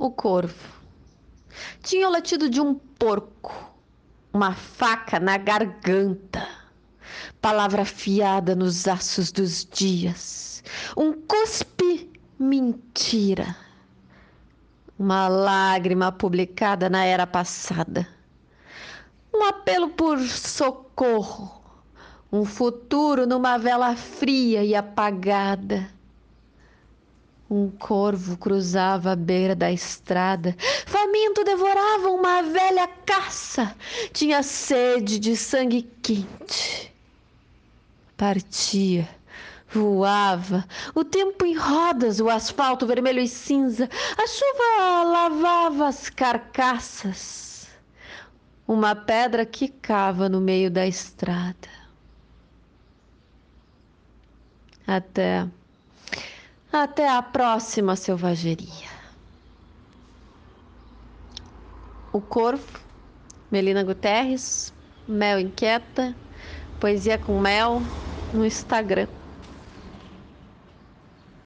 o corvo. Tinha o latido de um porco, uma faca na garganta, palavra afiada nos aços dos dias, um cuspe mentira, uma lágrima publicada na era passada, um apelo por socorro, um futuro numa vela fria e apagada um corvo cruzava a beira da estrada. Faminto devorava uma velha caça. Tinha sede de sangue quente. Partia, voava, o tempo em rodas, o asfalto vermelho e cinza. A chuva lavava as carcaças. Uma pedra quicava no meio da estrada. Até até a próxima selvageria. O Corvo, Melina Guterres, Mel Inquieta, Poesia com Mel, no Instagram.